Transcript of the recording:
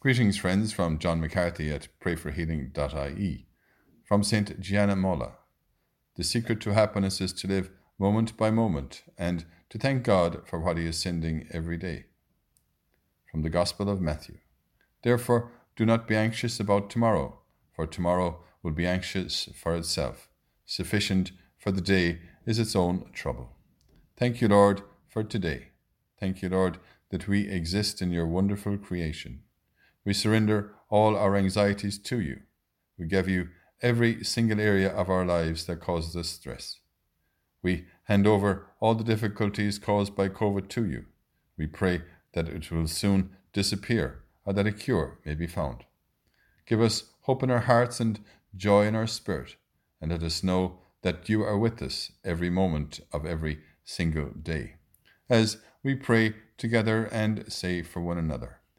Greetings, friends, from John McCarthy at prayforhealing.ie. From St. Gianna Molla. The secret to happiness is to live moment by moment and to thank God for what He is sending every day. From the Gospel of Matthew. Therefore, do not be anxious about tomorrow, for tomorrow will be anxious for itself. Sufficient for the day is its own trouble. Thank you, Lord, for today. Thank you, Lord, that we exist in your wonderful creation. We surrender all our anxieties to you. We give you every single area of our lives that causes us stress. We hand over all the difficulties caused by COVID to you. We pray that it will soon disappear or that a cure may be found. Give us hope in our hearts and joy in our spirit, and let us know that you are with us every moment of every single day. As we pray together and say for one another,